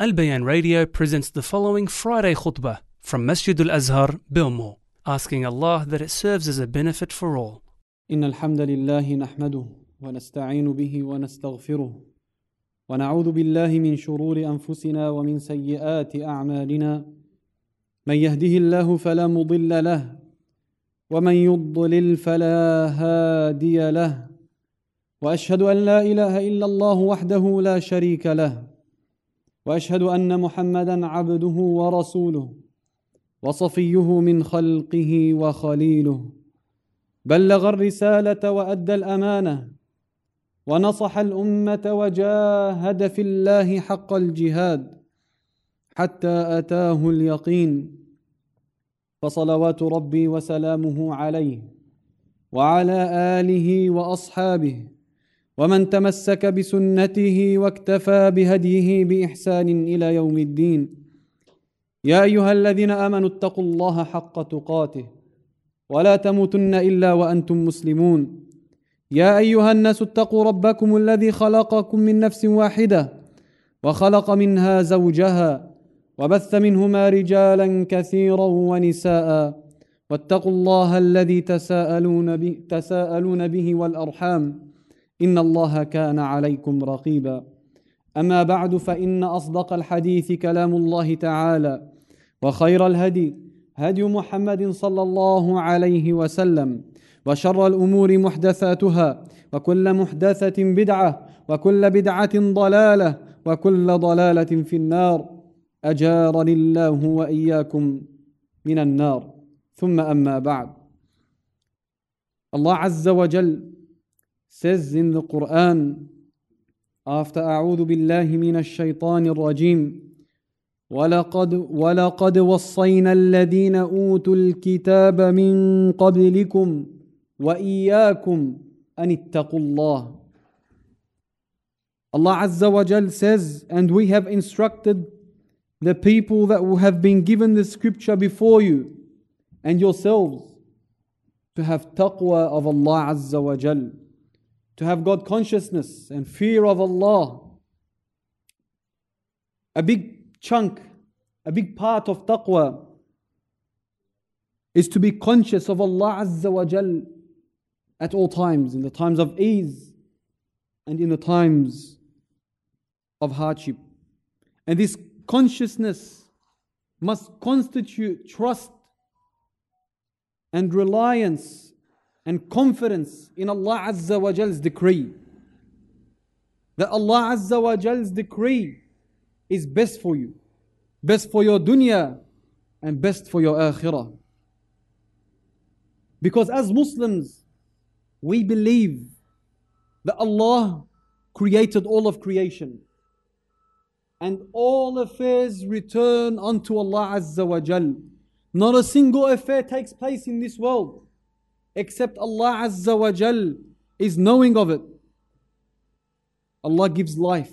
Al Bayan Radio presents the following Friday khutbah from Masjid Al Azhar, Belmore, asking Allah that it serves as a benefit for all. إن الحمد لله نحمده ونستعين به ونستغفره ونعوذ بالله من شرور أنفسنا ومن سيئات أعمالنا من يهده الله فلا مضل له ومن يضلل فلا هادي له وأشهد أن لا إله إلا الله وحده لا شريك له وأشهد أن محمدا عبده ورسوله وصفيه من خلقه وخليله. بلغ الرسالة وأدى الأمانة ونصح الأمة وجاهد في الله حق الجهاد حتى أتاه اليقين. فصلوات ربي وسلامه عليه وعلى آله وأصحابه ومن تمسك بسنته واكتفى بهديه بإحسان إلى يوم الدين. يا أيها الذين آمنوا اتقوا الله حق تقاته ولا تموتن إلا وأنتم مسلمون. يا أيها الناس اتقوا ربكم الذي خلقكم من نفس واحدة وخلق منها زوجها وبث منهما رجالا كثيرا ونساء واتقوا الله الذي تساءلون به, تساءلون به والأرحام. ان الله كان عليكم رقيبا. اما بعد فان اصدق الحديث كلام الله تعالى. وخير الهدي هدي محمد صلى الله عليه وسلم. وشر الأمور محدثاتها وكل محدثه بدعه وكل بدعه ضلاله وكل ضلاله في النار. اجارني الله واياكم من النار. ثم اما بعد. Azza wa Jal says in the Quran after أعوذ بالله من الشيطان الرجيم ولقد ولقد وصينا الذين اوتوا الكتاب من قبلكم واياكم ان اتقوا الله Allah Azza wa Jal says, and we have instructed the people that have been given the scripture before you and yourselves to have taqwa of Allah Azza wa Jal, to have God consciousness and fear of Allah. A big chunk a big part of taqwa is to be conscious of Allah Azza wa Jal at all times, in the times of ease and in the times of hardship. And this consciousness must constitute trust and reliance and confidence in Allah Azza wa Jal's decree. That Allah Azza wa Jal's decree is best for you best for your dunya and best for your akhirah. Because as Muslims, we believe that Allah created all of creation and all affairs return unto Allah Azza wa Jal. Not a single affair takes place in this world except Allah Azza wa Jal is knowing of it. Allah gives life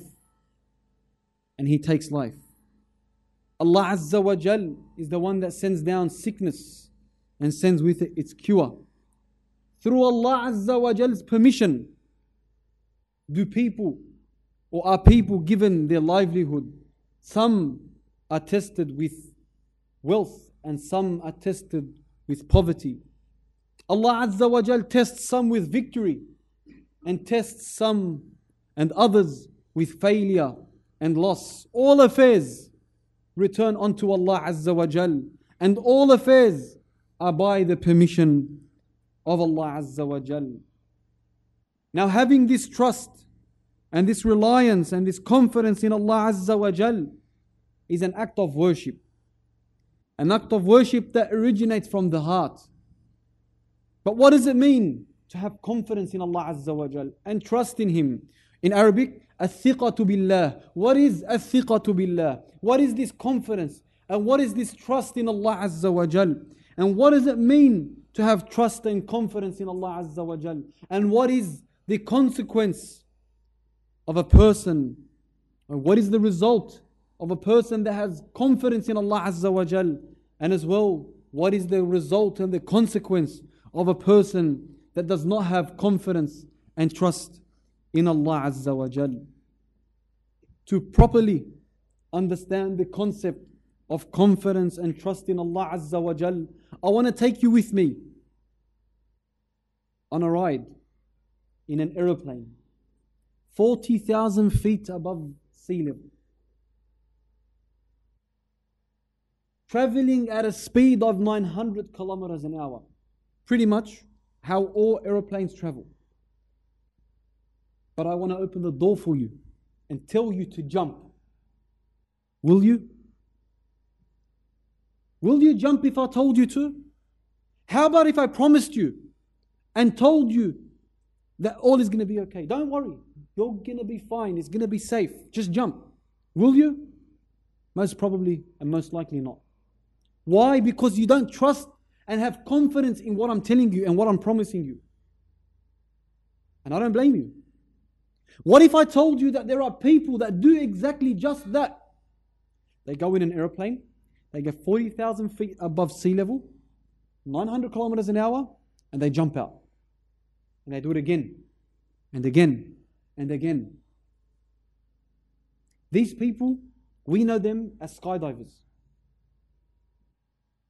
and He takes life. Allah Azza wa Jal is the one that sends down sickness and sends with it its cure. Through Allah Azza wa Jal's permission, do people or are people given their livelihood? Some are tested with wealth and some are tested with poverty. Allah Azza wa Jal tests some with victory and tests some and others with failure and loss. All affairs return unto Allah Azza wa Jal. And all affairs are by the permission of Allah Azza wa Jal. Now, having this trust and this reliance and this confidence in Allah Azza wa Jal is an act of worship. An act of worship that originates from the heart. But what does it mean to have confidence in Allah Azza wa Jal and trust in Him? In Arabic, athiqatu billah. What is athiqatu billah? What is this confidence? And what is this trust in Allah Azza wa Jal? And what does it mean to have trust and confidence in Allah Azza wa Jal? And what is the consequence of a person? And what is the result of a person that has confidence in Allah Azza wa Jal? And as well, what is the result and the consequence of a person that does not have confidence and trust in Allah Azza wa Jal. To properly understand the concept of confidence and trust in Allah Azza wa Jal, I want to take you with me on a ride in an aeroplane, 40,000 feet above sea level. Traveling at a speed of 900 kilometers an hour. Pretty much how all aeroplanes travel. But I want to open the door for you and tell you to jump. Will you? Will you jump if I told you to? How about if I promised you and told you that all is going to be okay? Don't worry. You're going to be fine. It's going to be safe. Just jump. Will you? Most probably and most likely not. Why? Because you don't trust and have confidence in what I'm telling you and what I'm promising you. And I don't blame you. What if I told you that there are people that do exactly just that? They go in an airplane, they get 40,000 feet above sea level, 900 kilometers an hour, and they jump out. And they do it again, and again, and again. These people, we know them as skydivers.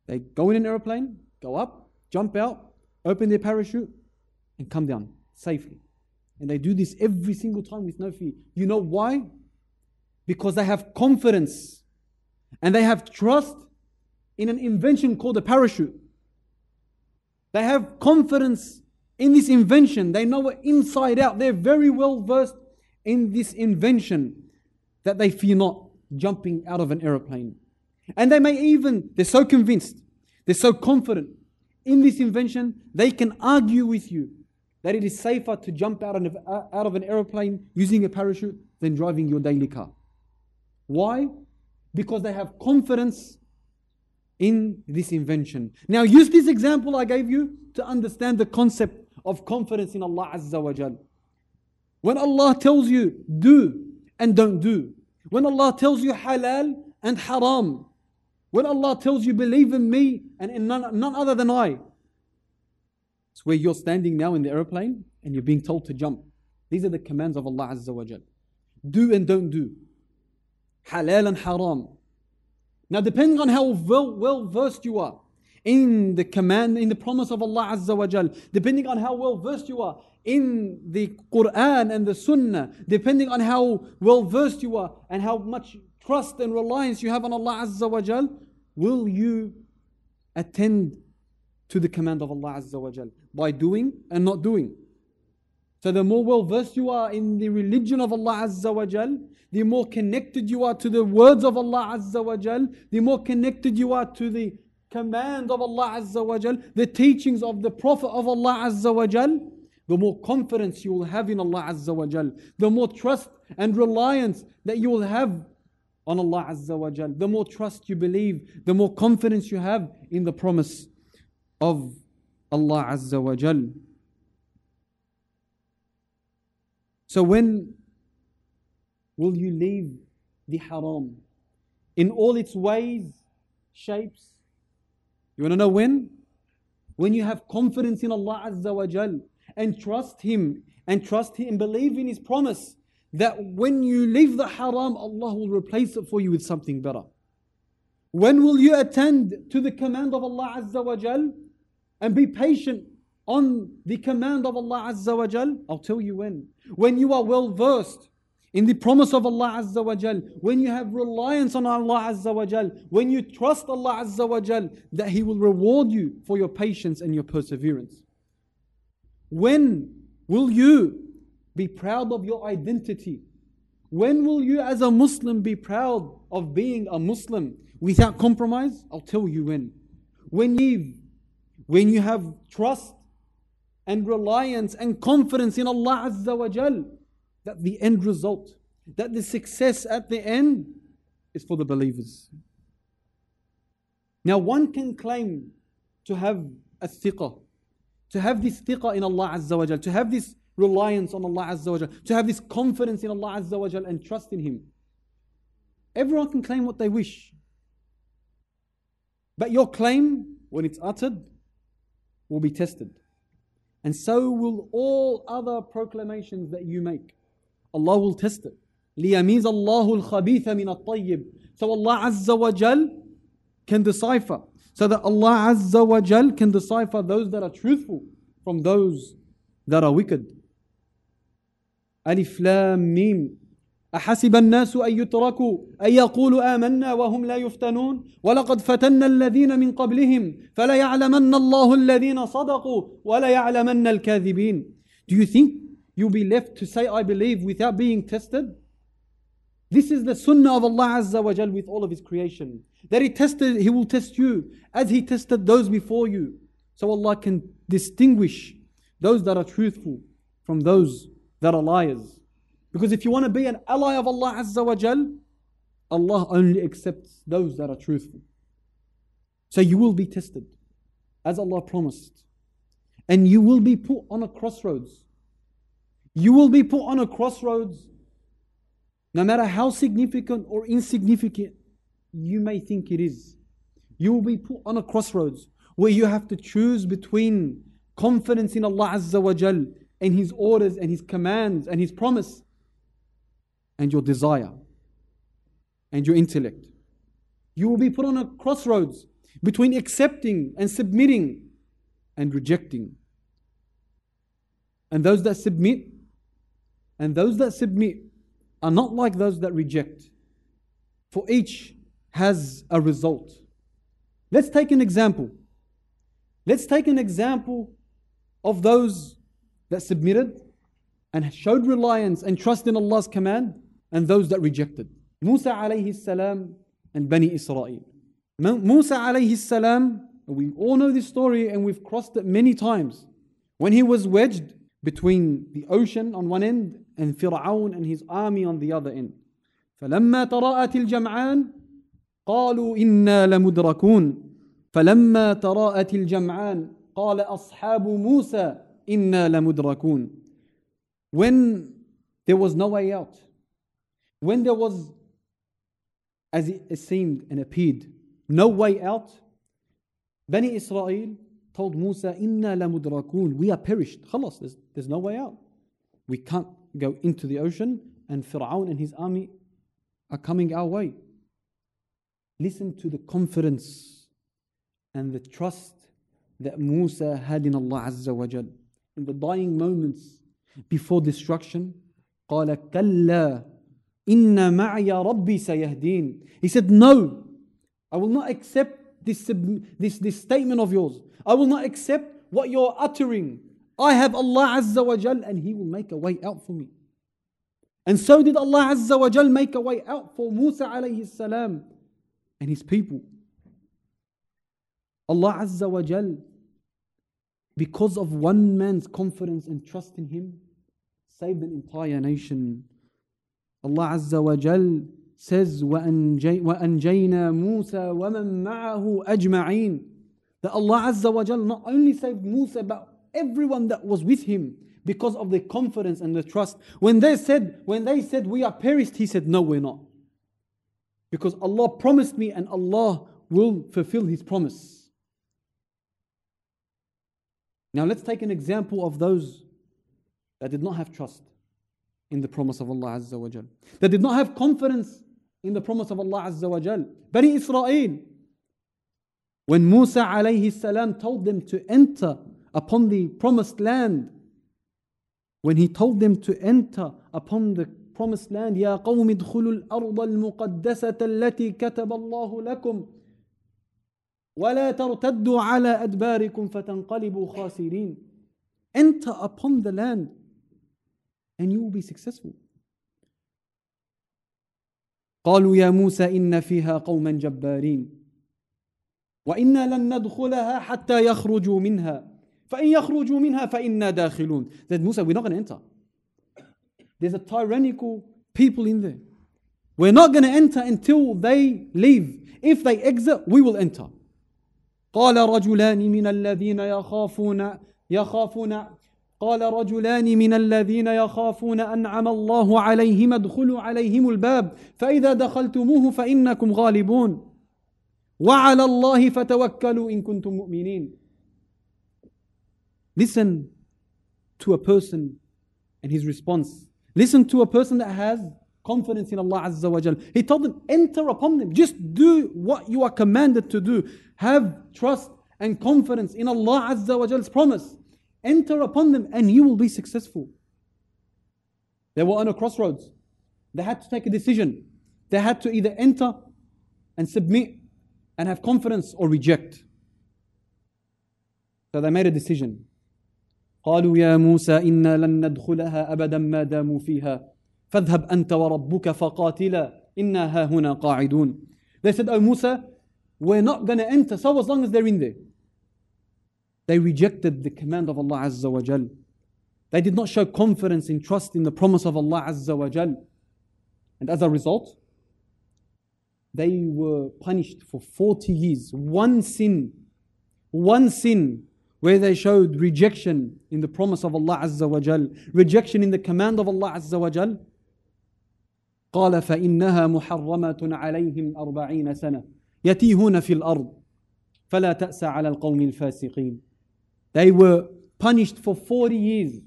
They go in an aeroplane, go up, jump out, open their parachute, and come down safely. And they do this every single time with no fear. You know why? Because they have confidence and they have trust in an invention called a parachute. They have confidence in this invention. They know it inside out. They're very well versed in this invention that they fear not jumping out of an aeroplane. And they may even, they're so convinced, they're so confident in this invention, they can argue with you that it is safer to jump out of, uh, out of an aeroplane using a parachute than driving your daily car. Why? Because they have confidence in this invention. Now, use this example I gave you to understand the concept of confidence in Allah Azza wa Jal. When Allah tells you do and don't do, when Allah tells you halal and haram, when Allah tells you, believe in me and in none, none other than I, it's where you're standing now in the airplane and you're being told to jump. These are the commands of Allah Azza wa Jal. Do and don't do. Halal and haram. Now, depending on how well, well versed you are in the command, in the promise of Allah Azza wa Jal, depending on how well versed you are in the Quran and the Sunnah, depending on how well versed you are and how much trust and reliance you have on Allah Azza wa Jal, will you attend to the command of Allah Azza wa Jal by doing and not doing? So the more well versed you are in the religion of Allah Azza wa Jal, the more connected you are to the words of Allah Azza wa Jal, the more connected you are to the command of Allah Azza wa Jal, the teachings of the Prophet of Allah Azza wa Jal, the more confidence you will have in Allah Azza wa Jal, the more trust and reliance that you will have on Allah Azza wa Jal. The more trust you believe, the more confidence you have in the promise of Allah Azza wa Jal. So when will you leave the haram in all its ways, shapes? You want to know when? When you have confidence in Allah Azza wa Jal and trust Him and trust Him, and believe in His promise that when you leave the haram, Allah will replace it for you with something better. When will you attend to the command of Allah Azza wa Jal and be patient on the command of Allah Azza wa Jal? I'll tell you when. When you are well versed in the promise of Allah Azza wa Jal, when you have reliance on Allah Azza wa Jal, when you trust Allah Azza wa Jal, that He will reward you for your patience and your perseverance. When will you be proud of your identity. When will you, as a Muslim, be proud of being a Muslim without compromise? I'll tell you when. When you, when you have trust and reliance and confidence in Allah Azza wa Jal, that the end result, that the success at the end is for the believers. Now, one can claim to have a thiqah, to have this thiqah in Allah Azza wa Jal, to have this reliance on Allah Azza wa Jal, to have this confidence in Allah Azza wa Jal and trust in Him. Everyone can claim what they wish. But your claim, when it's uttered, will be tested. And so will all other proclamations that you make. Allah will test it. ليميز الله الخبيث من الطيب. So Allah Azza wa Jal can decipher. So that Allah Azza wa Jal can decipher those that are truthful from those that are wicked. ألف لام ميم أحسب الناس أن يتركوا أن يقولوا آمنا وهم لا يفتنون ولقد فتنا الذين من قبلهم فلا يعلمن الله الذين صدقوا ولا يعلمن الكاذبين Do you think you'll be left to say I believe without being tested? This is the sunnah of Allah Azza wa Jal with all of His creation. That He tested, He will test you as He tested those before you. So Allah can distinguish those that are truthful from those that are liars. Because if you want to be an ally of Allah Azza wa Jal, Allah only accepts those that are truthful. So you will be tested, as Allah promised. And you will be put on a crossroads. You will be put on a crossroads, no matter how significant or insignificant you may think it is. You will be put on a crossroads where you have to choose between confidence in Allah Azza wa Jal and His orders and His commands and His promise and your desire and your intellect. You will be put on a crossroads between accepting and submitting and rejecting. And those that submit and those that submit are not like those that reject, for each has a result. Let's take an example. Let's take an example of those that submitted and showed reliance and trust in Allah's command and those that rejected. Musa alayhi salam and Bani Israel. Musa alayhi salam, we all know this story and we've crossed it many times. When he was wedged between the ocean on one end and Fir'aun and his army on the other end. فلما تراءت الجمعان قالوا إنا لمدركون فلما تراءت الجمعان قال أصحاب موسى Inna lamudrakun. When there was no way out, when there was, as it seemed and appeared, no way out, Bani Israel told Musa, Inna lamudrakun. We are perished. Khalas, there's, there's no way out. We can't go into the ocean, and Fir'aun and his army are coming our way. Listen to the confidence and the trust that Musa had in Allah Azza wa Jalla In the dying moments before destruction, قال كلا Inna ma'ya rabbi sayahdeen. He said, No, I will not accept this, this, this statement of yours. I will not accept what you're uttering. I have Allah Azza wa Jal and He will make a way out for me. And so did Allah Azza wa Jal make a way out for Musa alayhi salam and his people. Allah Azza wa Jal, because of one man's confidence and trust in Him, saved an entire nation Allah Azza wa Jal says, وَأَنْجَيْنَا مُوسَى وَمَن مَعَهُ أَجْمَعِينَ That Allah Azza wa Jal not only saved Musa, but everyone that was with him because of the confidence and the trust. When they said, when they said we are perished, he said, No, we're not. Because Allah promised me and Allah will fulfill his promise. Now let's take an example of those that did not have trust in the promise of Allah Azza wa Jal. They did not have confidence in the promise of Allah Azza wa Jal. Bani Israel, when Musa alayhi salam told them to enter upon the promised land, when he told them to enter upon the promised land, يا قوم ادخلوا الأرض المقدسة التي كتب الله لكم ولا ترتدوا على أدباركم فتنقلبوا خاسرين. Enter upon the land and you will be successful. قالوا يا موسى إن فيها قوما جبارين وإنا لن ندخلها حتى يخرجوا منها فإن يخرجوا منها فإنا داخلون Said Musa, we're not going to enter. There's a tyrannical people in there. We're not going to enter until they leave. If they exit, we will enter. قال رجلان من الذين يخافون يخافون قال رجلان من الذين يخافون أنعم الله عليهم ادخلوا عليهم الباب فإذا دخلتموه فإنكم غالبون وعلى الله فتوكلوا إن كنتم مؤمنين Listen to a person and his response. Listen to a person that has confidence in Allah Azza wa Jal. He told them, enter upon them. Just do what you are commanded to do. Have trust and confidence in Allah Azza wa Jal's promise. Enter upon them and you will be successful. They were on a crossroads. They had to take a decision. They had to either enter and submit and have confidence or reject. So they made a decision. قالوا يا موسى إنا لن ندخلها أبدا ما داموا فيها فاذهب أنت وربك فقاتلا إنا ها هنا قاعدون They said, Oh Musa, we're not going to enter so as long as they're in there. They rejected the command of Allah Azza wa Jal. They did not show confidence and trust in the promise of Allah Azza wa Jal. And as a result, they were punished for 40 years. One sin, one sin where they showed rejection in the promise of Allah Azza wa Jal, rejection in the command of Allah Azza wa Jal. قال فإنها محرمة عليهم أربعين سنة يتيهون في الأرض فلا تأس على القوم الفاسقين They were punished for 40 years.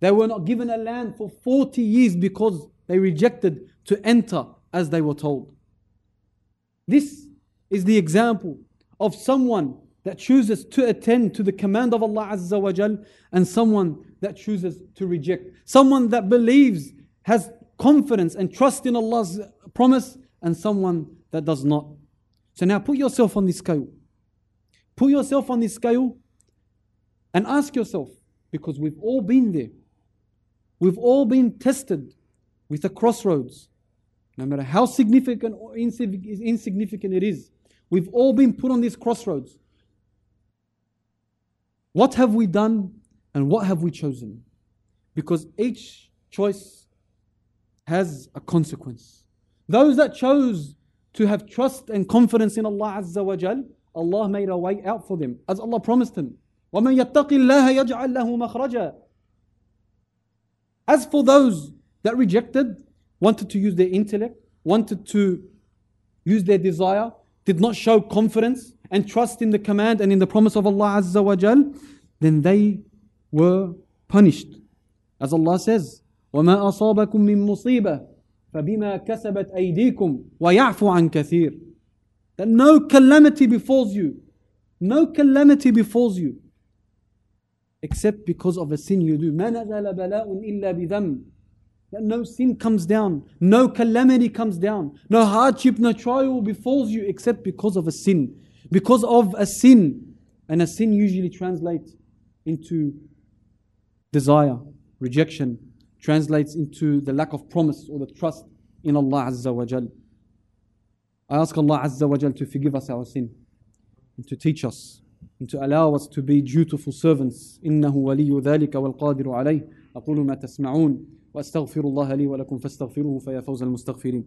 They were not given a land for 40 years because they rejected to enter as they were told. This is the example of someone that chooses to attend to the command of Allah Azza wa Jal and someone that chooses to reject. Someone that believes, has confidence and trust in Allah's promise, and someone that does not. So now put yourself on this scale. Put yourself on this scale and ask yourself, because we've all been there. We've all been tested with a crossroads, no matter how significant or insignificant it is. We've all been put on these crossroads. What have we done and what have we chosen? Because each choice has a consequence. Those that chose to have trust and confidence in Allah Azza wa Jal, Allah made a way out for them, as Allah promised them. وَمَن يَتَّقِ اللَّهَ يَجْعَل لَهُ مَخْرَجًا As for those that rejected, wanted to use their intellect, wanted to use their desire, did not show confidence and trust in the command and in the promise of Allah Azza wa Jal, then they were punished. As Allah says, وَمَا أَصَابَكُم مِّن مُّصِيبَةٍ فَبِمَا كَسَبَتْ أَيْدِيكُمْ وَيَعْفُ عَن كَثِيرٍ That no calamity befalls you, no calamity befalls you, except because of a sin you do. مَا نَزَلَ بَلَاءٌ إِلَّا بِذَنْبٍ that no sin comes down, no calamity comes down, no hardship, no trial befalls you except because of a sin. Because of a sin. And a sin usually translates into desire, rejection, translates into the lack of promise or the trust in Allah Azza wa Jal. I ask Allah Azza wa Jal to forgive us our sin and to teach us and to allow us to be dutiful servants. إنه ولي ذلك والقادر عليه أقول ما تسمعون واستغفر الله لي ولكم فاستغفروه فيا فوز المستغفرين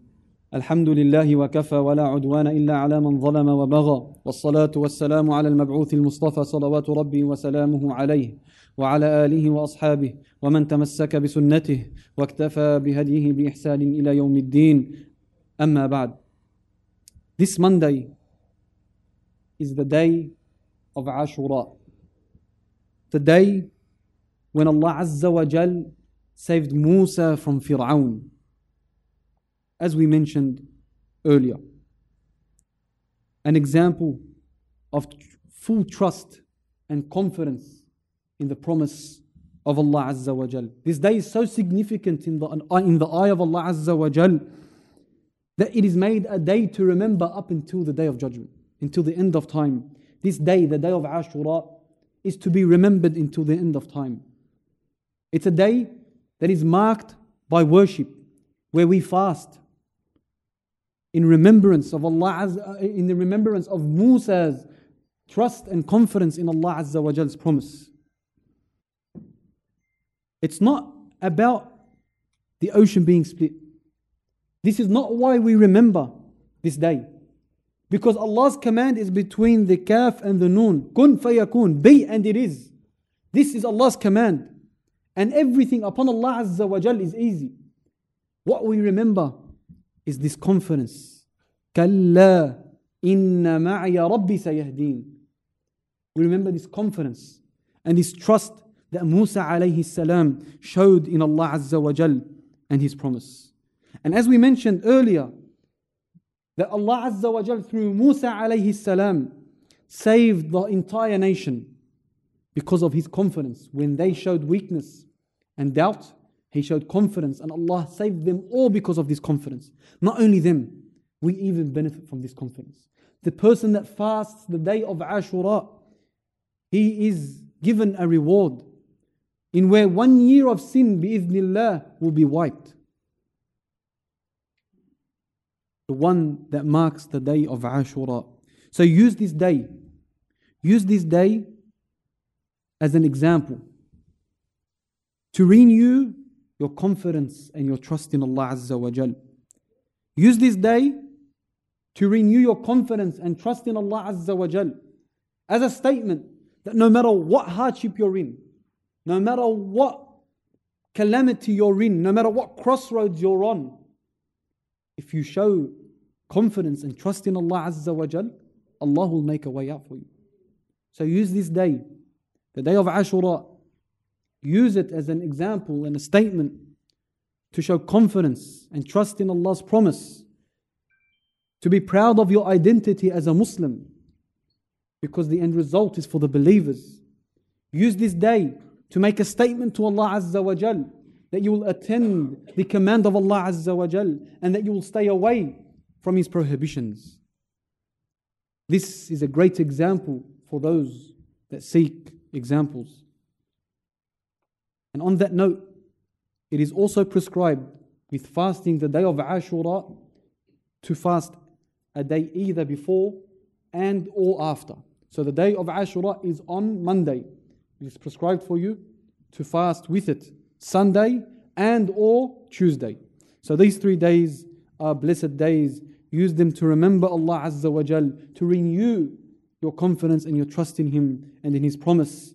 الحمد لله وكفى ولا عدوان إلا على من ظلم وبغى والصلاة والسلام على المبعوث المصطفى صلوات ربي وسلامه عليه وعلى آله وأصحابه ومن تمسك بسنته واكتفى بهديه بإحسان إلى يوم الدين أما بعد This Monday is the day of Ashura. The day when Allah Azza wa Jal saved Musa from Fir'aun, as we mentioned earlier. An example of full trust and confidence in the promise of Allah Azza wa Jal. This day is so significant in the, in the eye of Allah Azza wa Jal that it is made a day to remember up until the day of judgment, until the end of time. This day, the day of Ashura, is to be remembered until the end of time. It's a day that is marked by worship, where we fast in remembrance of Allah, uh, in the remembrance of Musa's trust and confidence in Allah Azza wa Jal's promise. It's not about the ocean being split. This is not why we remember this day. Because Allah's command is between the kaf and the noon. Kun fayakun. Be and it is. This is Allah's command. And everything upon Allah Azza wa Jal is easy. What we remember is this confidence. Kalla inna ma'ya rabbi sayahdeen. We remember this confidence and this trust that Musa alayhi salam showed in Allah Azza wa Jal and his promise. And as we mentioned earlier, that Allah Azza wa Jal through Musa alayhi salam saved the entire nation because of his confidence when they showed weakness and doubt he showed confidence, and Allah saved them all because of this confidence. Not only them, we even benefit from this confidence. The person that fasts the day of Ashura, he is given a reward in where one year of sin, bi'idhnillah, will be wiped. The one that marks the day of Ashura. So use this day. Use this day as an example to renew your confidence and your trust in Allah Azza wa Jal. Use this day to renew your confidence and trust in Allah Azza wa Jal as a statement that no matter what hardship you're in, no matter what calamity you're in, no matter what crossroads you're on, if you show confidence and trust in Allah Azza wa Jal, Allah will make a way out for you. So use this day, the day of Ashura, use it as an example and a statement to show confidence and trust in Allah's promise, to be proud of your identity as a Muslim, because the end result is for the believers. Use this day to make a statement to Allah Azza wa Jal that you will attend the command of Allah Azza wa Jal and that you will stay away from His prohibitions. This is a great example for those that seek examples. And on that note, it is also prescribed with fasting the day of Ashura to fast a day either before and or after. So the day of Ashura is on Monday. It is prescribed for you to fast with it Sunday and or Tuesday. So these three days are blessed days. Use them to remember Allah Azza wa Jal, to renew your confidence and your trust in Him and in His promise.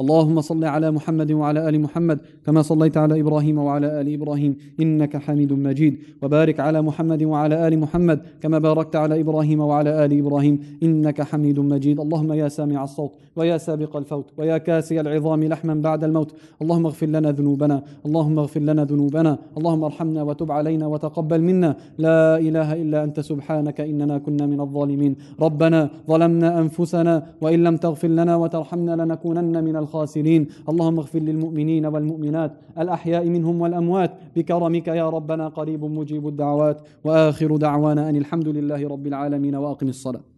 اللهم صل على محمد وعلى آل محمد كما صليت على إبراهيم وعلى آل إبراهيم إنك حميد مجيد. وبارك على محمد وعلى آل محمد كما باركت على إبراهيم وعلى آل إبراهيم إنك حميد مجيد. اللهم يا سامع الصوت ويا سابق الفوت ويا كاسي العظام لحما بعد الموت. اللهم اغفر لنا ذنوبنا اللهم اغفر لنا ذنوبنا اللهم ارحمنا وتب علينا وتقبل منا. لا إله إلا أنت سبحانك إننا كنا من الظالمين. ربنا ظلمنا أنفسنا وإن لم تغفر لنا وترحمنا لنكونن من الخاسرين. اللهم اغفر للمؤمنين والمؤمنات الأحياء منهم والأموات. بكرمك يا ربنا قريب مجيب الدعوات. وآخر دعوانا أن الحمد لله رب العالمين وأقم الصلاة.